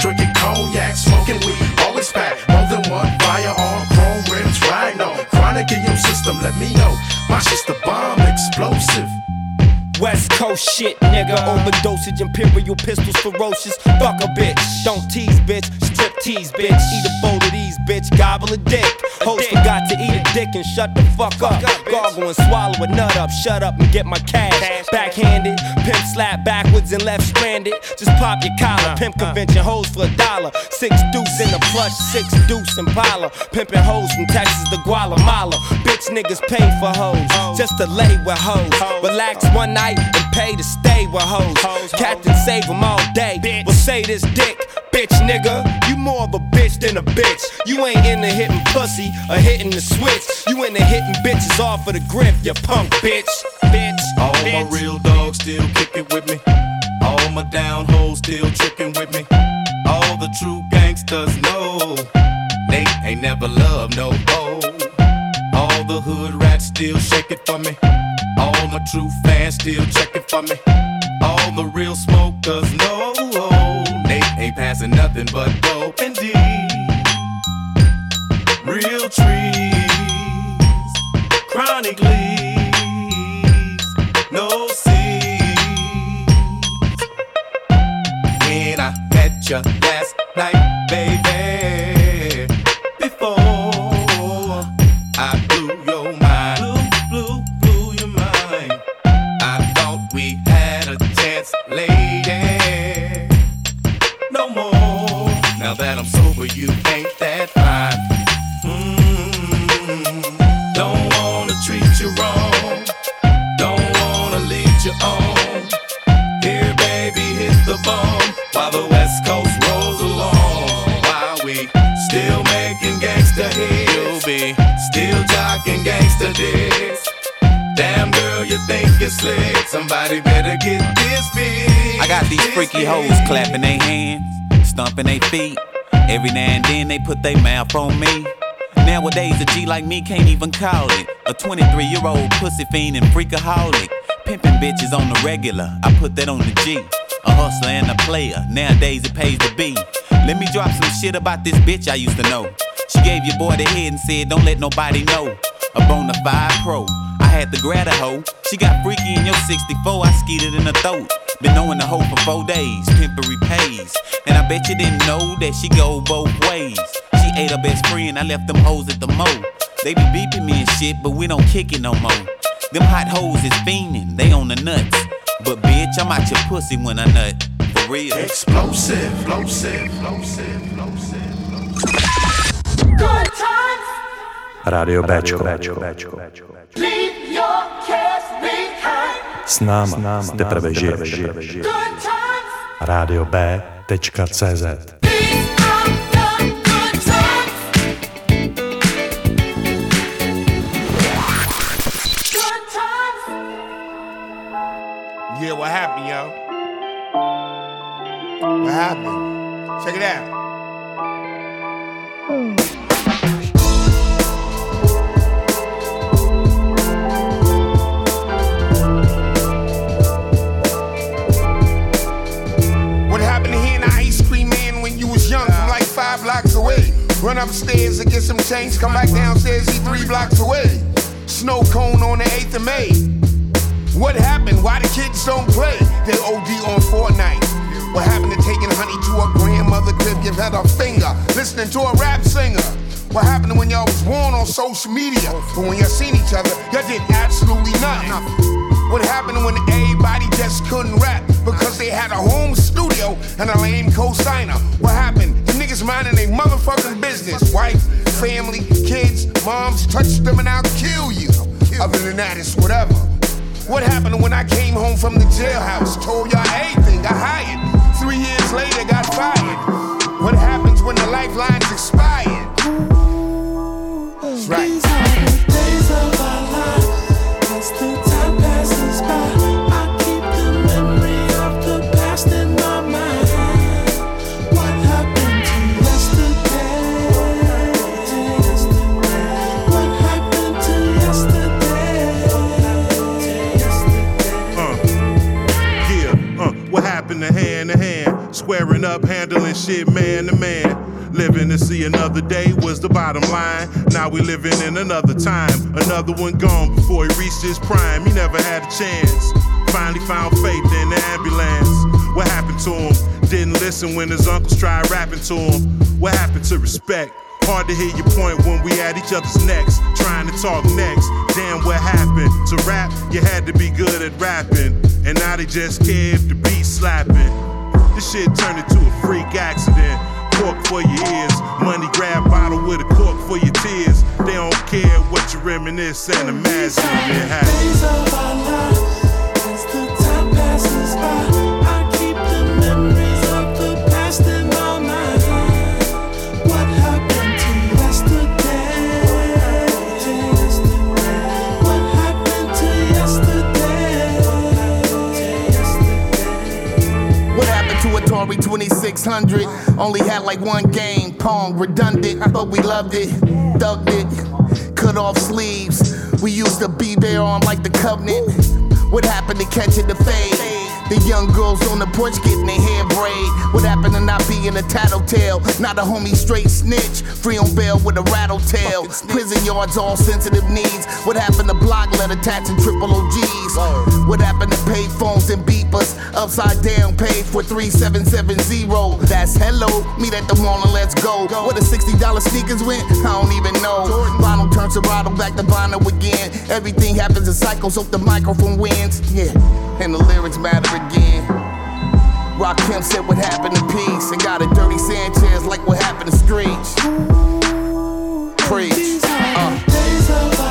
Drinking cognac, smoking weed, always pack. More than one firearm, chrome rims, rhino. Chronic in your system, let me know. My shit's bomb, explosive.
West Coast shit, nigga. Overdosage, imperial pistols, ferocious. Fuck a bitch. Don't tease, bitch. Tease, bitch. Eat a bowl of these, bitch. Gobble a dick. Host forgot to eat a dick and shut the fuck up. Gargle and swallow a nut up. Shut up and get my cash. Backhanded. Pimp slap backwards and left stranded. Just pop your collar. Pimp convention hoes for a dollar. Six deuce in the plush, six deuce Impala. Pimping hoes from Texas to Guatemala. Bitch niggas pay for hoes. Just to lay with hoes. Relax one night and pay to stay with hoes. Captain save them all day. Well, say this dick, bitch nigga. You more of a bitch than a bitch. You ain't into hitting pussy or hitting the switch. You into hitting bitches off of the grip, you punk bitch. Bitch.
All my real dogs still kicking with me. All my down hoes still tricking with me. All the true gangsters know Nate ain't never loved no hoe. All the hood rats still shake it for me. All my true fans still check it for me. All the real smokers know ain't passing nothing but dope and D. Real trees, chronic leaves, no seeds. When I met you last night, baby, slick? Somebody better get this big.
I got these freaky hoes clapping their hands, stomping their feet. Every now and then they put their mouth on me. Nowadays, a G like me can't even call it. A 23 year old pussy fiend and freakaholic. Pimping bitches on the regular, I put that on the G. A hustler and a player, nowadays it pays to be. Let me drop some shit about this bitch I used to know. She gave your boy the head and said, Don't let nobody know. A bona fide pro, had to grab a hoe. She got freaky in your 64, I skeeted in her throat. Been knowing the hoe for four days, pimpery pays. And I bet you didn't know that she go both ways. She ate her best friend, I left them hoes at the mo. They be beeping me and shit, but we don't kick it no more. Them hot hoes is fiending, they on the nuts. But bitch, I'm out your pussy when I nut. For real.
Explosive, explosive, explosive, explosive.
Good times,
Rádio Béčko.
leave your cares behind.
S náma teprve žiješ.
Good times,
Rádio B.cz
good times.
Yeah, what happened, yo? What happened? Check it out. What five blocks away? Run upstairs and get some change, come back downstairs, he three blocks away. Snow cone on the 8th of May. What happened? Why the kids don't play? They OD on Fortnite. What happened to taking honey to a grandmother crib, give her the finger, listening to a rap singer? What happened when y'all was born on social media? But when y'all seen each other, y'all did absolutely nothing. What happened when everybody just couldn't rap because they had a home studio and a lame co-signer? What happened? Niggas minding their motherfucking business. Wife, family, kids, moms, touch them and I'll kill you. Other than that, it's whatever. What happened when I came home from the jailhouse? Told y'all everything, got hired. Three years later, got fired. What happens when the lifelines expired? That's right.
Squaring up, handling shit man to man. Living to see another day was the bottom line. Now we living in another time. Another one gone before he reached his prime. He never had a chance. Finally found faith in the ambulance. What happened to him? Didn't listen when his uncles tried rapping to him. What happened to respect? Hard to hear your point when we at each other's necks, trying to talk next. Damn, what happened? To rap, you had to be good at rapping. And now they just care if the beat slapping. This shit turned into a freak accident. Cork for your ears, money grab bottle with a cork for your tears. They don't care what you reminisce and imagine it happened.
2600? Only had like one game, Pong, redundant, but we loved it, thugged it, cut off sleeves. We used to be there on like the covenant. What happened to catching the fade? The young girls on the porch getting their hair braid. What happened to not being a tattletale? Not a homie straight snitch. Free on bail with a rattle tail. Prison yards, all sensitive needs. What happened to block letter tats and triple OGs? What happened to pay phones and beepers? Upside down page for 3770. That's hello. Meet at the mall and let's go. Where the $60 sneakers went? I don't even know. Vinyl turns to bottle back to vinyl again. Everything happens in cycles, hope the microphone wins. Yeah, and the lyrics matter again. Rakim said what happened to peace and got a dirty Sanchez like what happened to Screech. Preach. Uh.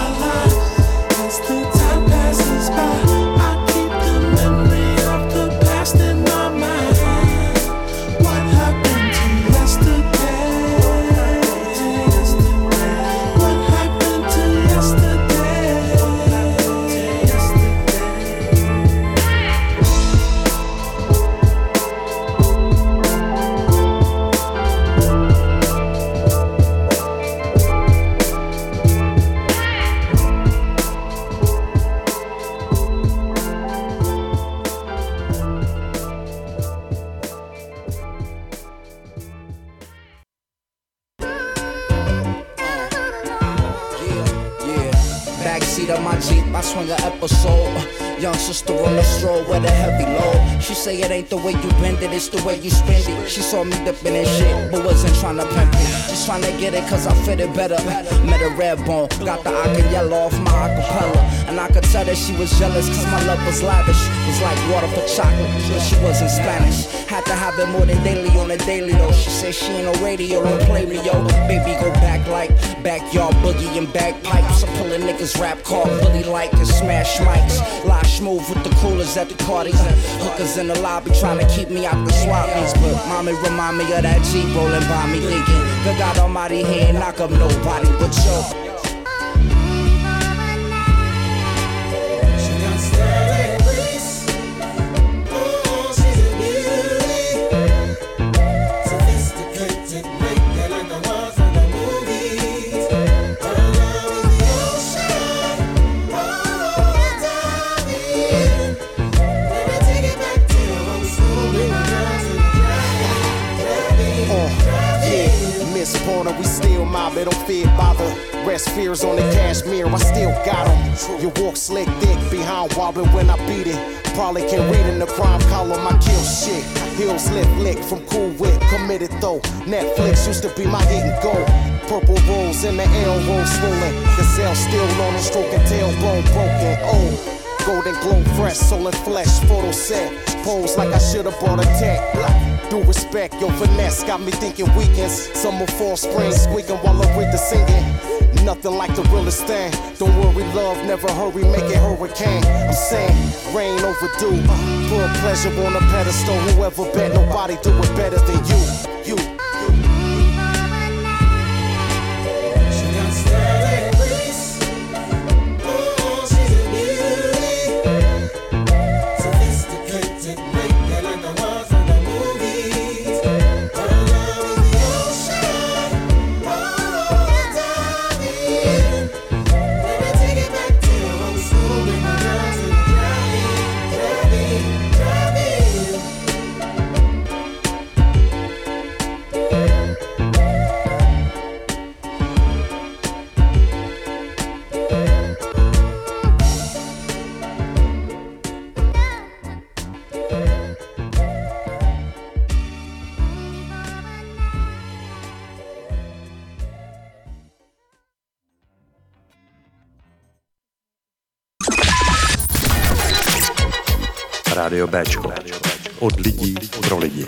Swing a episode. Young sister on the stroll with a heavy load. She say it ain't the way you bend it, it's the way you spend it. She saw me dipping in shit, but wasn't trying to pimp it. Just trying to get it cause I fit it better. Met a red bone, got the aka yellow off my acapella. And I could tell that she was jealous cause my love was lavish. Was like water for chocolate, but she wasn't Spanish. Had to have it more than daily on a daily though. She said she ain't no radio, don't play me yo. Baby go back like backyard boogie and bagpipes. I'm pulling niggas rap car bully like and smash mics. Lie smooth with the coolers at the parties. Hookers in the lobby trying to keep me out the swap meets. But mommy remind me of that Jeep rolling by me thinking, good God Almighty, he knock up nobody but yo.
It, don't fear bother. Rest fears on the cashmere, I still got 'em. You walk slick dick behind wobbin' when I beat it. Probably can read in the crime column, I kill shit. Heels lip lick from Cool Whip, committed though. Netflix used to be my hit and go. Purple rolls in the L roll swollen. Gazelle still on a stroking tailbone broken. Oh. Golden glow fresh, soul and flesh, photo set. Pose like I should've brought a tech. Do respect, your finesse got me thinking weekends. Summer, fall, spring, squeaking while I read the singing. Nothing like the realest thing. Don't worry, love, never hurry, make it hurricane. I'm saying, rain overdue. Uh, Put pleasure on a pedestal. Whoever bet nobody do it better than you. You.
Béčko. Od lidí pro lidi.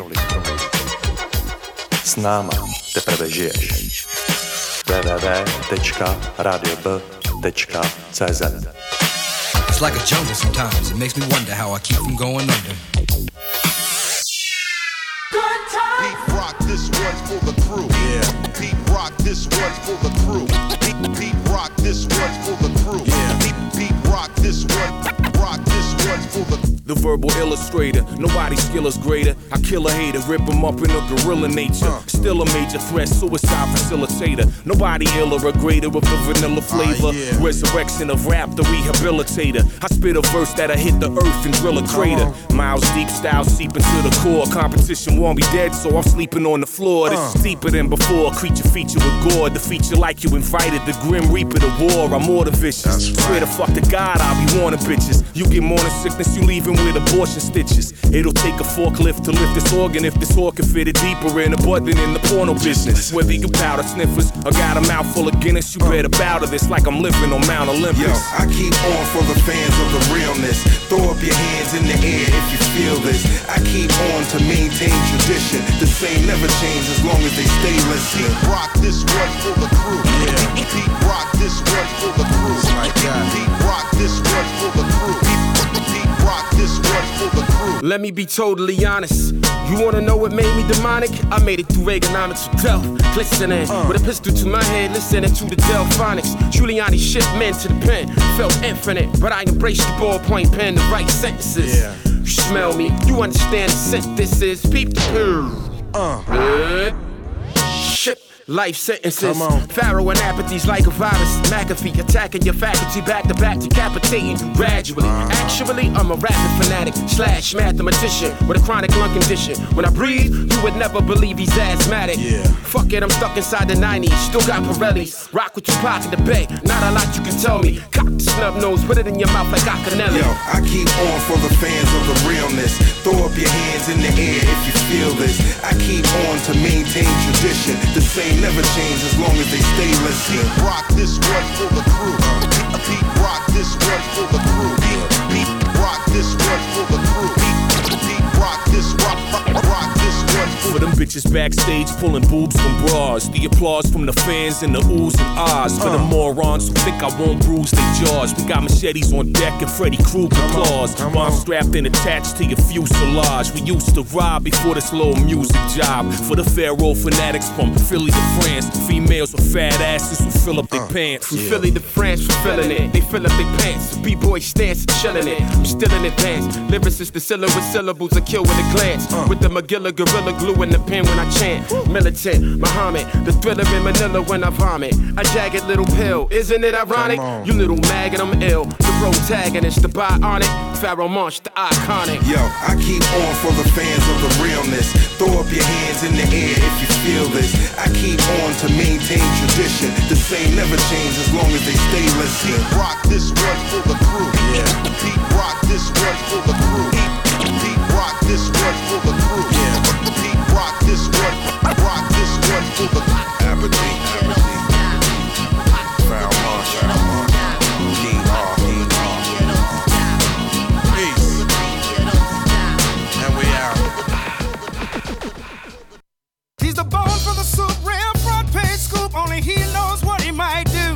S náma teprve žiješ. www.radiob.cz
It's like a jungle sometimes. It makes me wonder how I keep from going under.
Good times.
Pete Rock, this one's for the crew. Yeah. Pete Rock, this one's for the crew. Pete, Pete Rock, this one's for the crew. Yeah. Pete, Pete Rock, this one. The
The verbal illustrator, nobody's skill is greater. I kill a hater, rip him up in a gorilla nature. Still a major threat, suicide facilitator. Nobody iller or greater with the vanilla flavor. Resurrection of rap, the rehabilitator. I spit a verse that'll hit the earth and drill a crater. Miles deep style seeping to the core. Competition won't be dead, so I'm sleeping on the floor. This is deeper than before. Creature feature with gore. The feature like you invited. The grim reaper, to war. I'm more than vicious. Swear to fuck to God, I'll be warning bitches. You get morning sickness, you leaving with abortion stitches. It'll take a forklift to lift this organ if this organ fit it deeper in a butt than in the porno business. Whether you powder sniffers or got a mouthful of Guinness, you better bow to this like I'm living on Mount Olympus.
Yo, I keep on for the fans of the realness. Throw up your hands in the air if you feel this. I keep on to maintain tradition. The same never change as long as they stay listening.
Pete Rock, this one for the crew. Yeah. Pete Rock, this one for the crew. Like that. Pete Rock, this one for the crew. Pete, Pete Rock, this one for the crew.
Let me be totally honest. You wanna know what made me demonic? I made it through Reaganomics with Delph. Glistening with a pistol to my head, listening to the Delfonics. Giuliani shipped men to the pen. Felt infinite, but I embraced the ballpoint pen to write sentences. You smell me, you understand the scent this is. Peep the uh. Ship life sentences. Pharoahe and apathy's like a virus. McAfee attacking your faculty back to back, decapitating gradually. Actually, I'm a rapping fanatic slash mathematician with a chronic lung condition. When I breathe, you would never believe he's asthmatic. Yeah. Fuck it, I'm stuck inside the 90s. Still got Pirellis. Rock with Tupac in the bay. Not a lot you can tell me. Cock the snub nose, put it in your mouth like Acanelli.
Yo, I keep on for the fans of the realness. Throw up your hands in the air if you feel this. I keep on to maintain tradition. The same never change as long as they stay listening.
Pete Rock, this one for the crew. Pete Rock, this one for the crew. Pete, Pete Rock, this one for the crew. Pete, Pete Rock, this rock, rock, one
For them bitches backstage pulling boobs from bras. The applause from the fans and the oohs and ahs. For the morons who think I won't bruise their jaws. We got machetes on deck and Freddy Krueger claws. Bombs strapped and attached to your fuselage. We used to ride before this little music job. For the Pharoahe fanatics from Philly to France. Females with fat asses who fill up their pants. From Philly to France, fulfilling it. They fill up their pants. B-boy stance, chilling it. I'm still in advance. Lyricists, the syllable with syllables, I kill with a glance. With the Magilla gorilla glue in the pen when I chant. Militant, Muhammad, the thriller in Manila when I vomit. A jagged little pill, isn't it ironic? You little maggot, I'm ill. The protagonist, the bionic. Pharoahe Monch, the iconic.
Yo, I keep on for the fans of the realness. Throw up your hands in the air if you feel this. I keep on to maintain tradition. The same never change as long as they stay listening.
Pete Rock, this one for the crew. Yeah. Pete Rock, this one for the crew. Pete, Pete Rock, this one for the crew. Yeah. Pete Rock, this one, rock this one for the
Apathy, apathy. Foul Marsh, Foul Marsh. Yeehaw, yeehaw. Peace. And we out.
He's the bone for the soup, real front page scoop. Only he knows what he might do.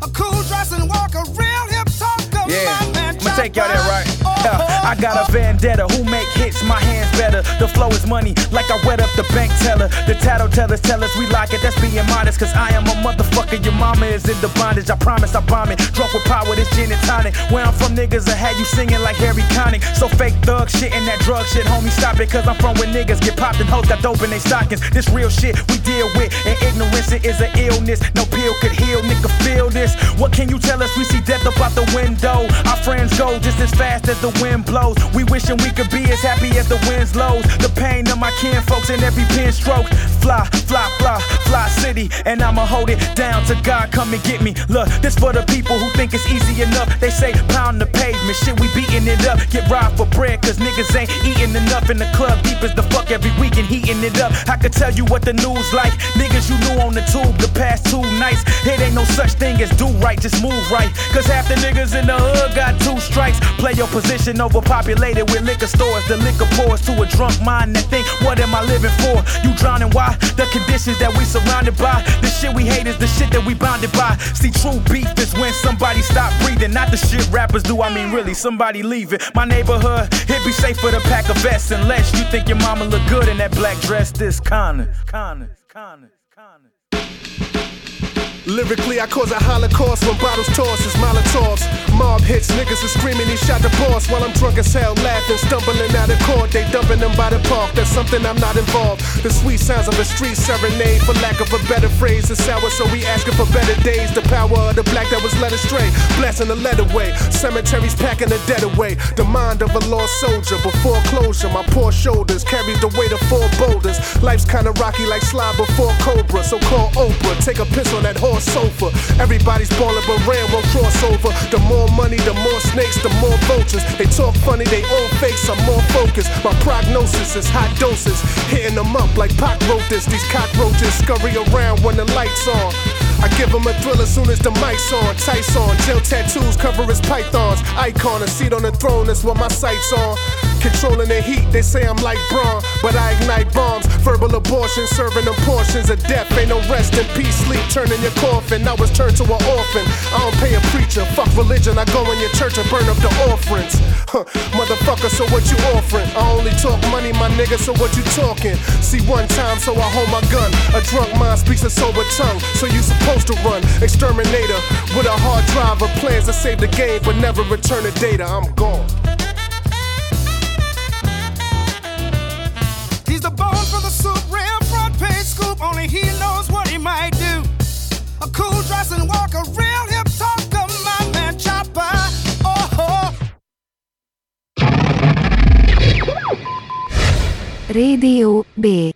A cool dress and walk, a real hip talker.
Yeah,
my man,
I'ma take y'all there right.
Oh,
Yeah, I got a vendetta who make hits, my hands better. The flow is money, like I wet up the bank teller. The tattle tellers tell us we like it, that's being modest. Cause I am a motherfucker, your mama is in the bondage. I promise I bomb it. Drunk with power, this gin and tonic. Where I'm from, niggas will have you singing like Harry Connick. So fake thug shit and that drug shit, homie, stop it. Cause I'm from where niggas get popped and hoes got dope in they stockings. This real shit we deal with, and ignorance it is an illness. No pill could heal, nigga, feel this. What can you tell us? We see death up out the window. Our friends go just as fast as the wind blows. We wishing we could be as happy as the winds lows. The pain of my kin folks in every pen stroke.
fly, fly, fly, fly city, and I'ma hold it down to God come and get me. Look, this for the people who think it's easy enough. They say pound the pavement, shit, we beating it up. Get robbed for bread, cause niggas ain't eating enough in the club. Deep as the fuck every week and heating it up. I could tell you what the news like. Niggas you knew on the tube the past two nights. It ain't no such thing as do right, just move right. Cause half the niggas in the hood got two strikes. Play your position overpopulated with liquor stores. The liquor pours to a drunk mind that think, what am I living for? You drowning, why? The conditions that we surrounded by. The shit we hate is the shit that we bounded by. See, true beef is when somebody stop breathing. Not the shit rappers do, I mean really, somebody leaving. My neighborhood, it be safer to pack a vest unless you think your mama look good in that black dress. This kinda, kinda, kinda.
Lyrically, I cause a holocaust when bottles toss as Molotovs. Mob hits, niggas are screaming he shot the boss while I'm drunk as hell, laughing, stumbling out of court. They dumping them by the park. That's something I'm not involved. The sweet sounds of a street serenade, for lack of a better phrase, is sour, so we asking for better days. The power of the black that was led astray, blasting the lead away. Cemeteries packing the dead away. The mind of a lost soldier before closure. My poor shoulders carry the weight of four boulders. Life's kinda rocky like slide before Cobra. So call Oprah, take a piss on that horse sofa. Everybody's ballin', but Ram won't cross over. The more money, the more snakes, the more vultures. They talk funny, they all fakes. I'm more focused. My prognosis is high doses, hitting them up like Pac wrote this. These cockroaches scurry around when the lights on. I give him a thrill as soon as the mic's on. Tights on, gel tattoos cover his pythons. Icon, a seat on the throne, that's what my sights on. Controlling the heat, they say I'm like Braun, but I ignite bombs. Verbal abortion, serving them portions of death. Ain't no rest in peace, sleep, turning your coffin. I was turned to an orphan. I don't pay a preacher, fuck religion. I go in your church and burn up the offerings. Huh, motherfucker, so what you offering? I only talk money, my nigga, so what you talking? See one time, so I hold my gun. A drunk mind speaks a sober tongue, so you supposed to run. Exterminator with a hard drive of plans to save the game, but never return the data. I'm gone.
He's the bone for the soup, ram front page scoop. Only he knows what he might do. A cool dress and walk, a real hip talker, my man Chopper. Oh,
Radio B.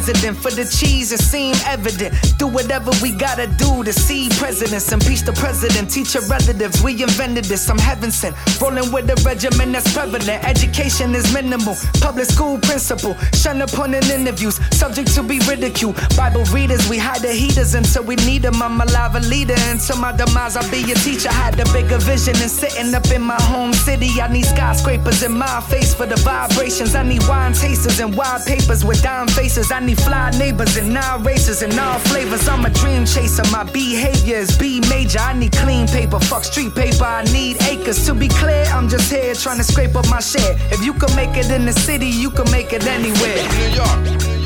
Queens resident for the cheese, it seem evident. Do whatever we gotta do to see presidents. Impeach the president, teach your relatives. We invented this, I'm heaven sent. Rolling with a regimen that's prevalent. Education is minimal. Public school principal. Shun upon in interviews, subject to be ridiculed. Bible readers, we hide the heaters until we need them. I'm alive a leader until my demise. I'll be a teacher. Had the bigger vision and sitting up in my home city. I need skyscrapers in my face for the vibrations. I need wine tasters and wide papers with dime faces. I need fly neighbors and nine races and all flavors. I'm a dream chaser. My behavior is B major. I need clean paper. Fuck street paper. I need acres. To be clear, I'm just here trying to scrape up my share. If you can make it in the city, you can make it anywhere. New York.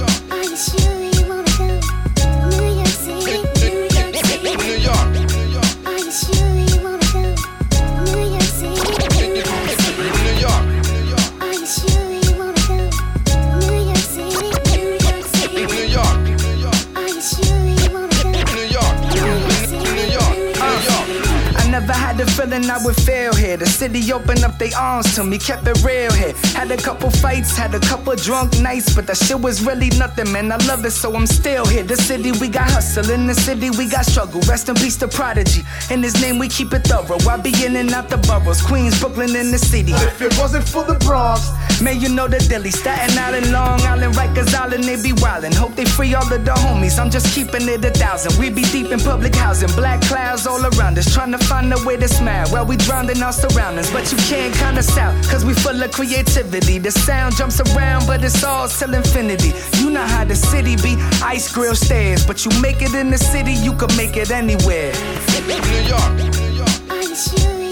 Up arms to me, kept it real here. Had a couple fights, had a couple drunk nights, but that shit was really nothing, man. I love it, so I'm still here. The city we got hustle, in the city we got struggle. Rest in peace to Prodigy. In his name we keep it thorough. I be in and out the boroughs, Queens, Brooklyn, in the city. If it wasn't for the Bronx, man, you know the Dilly, Staten Island, Long Island, Rikers Island, they be wildin'. Hope they free all of the homies. I'm just keeping it a thousand. We be deep in public housing, black clouds all around us, trying to find a way to smile while we drowned in our surroundings. But you can't count us out, cause we full of creativity. The sound jumps around, but it's all till infinity. You know how the city be, ice grill stairs. But you make it in the city, you can make it anywhere. New York.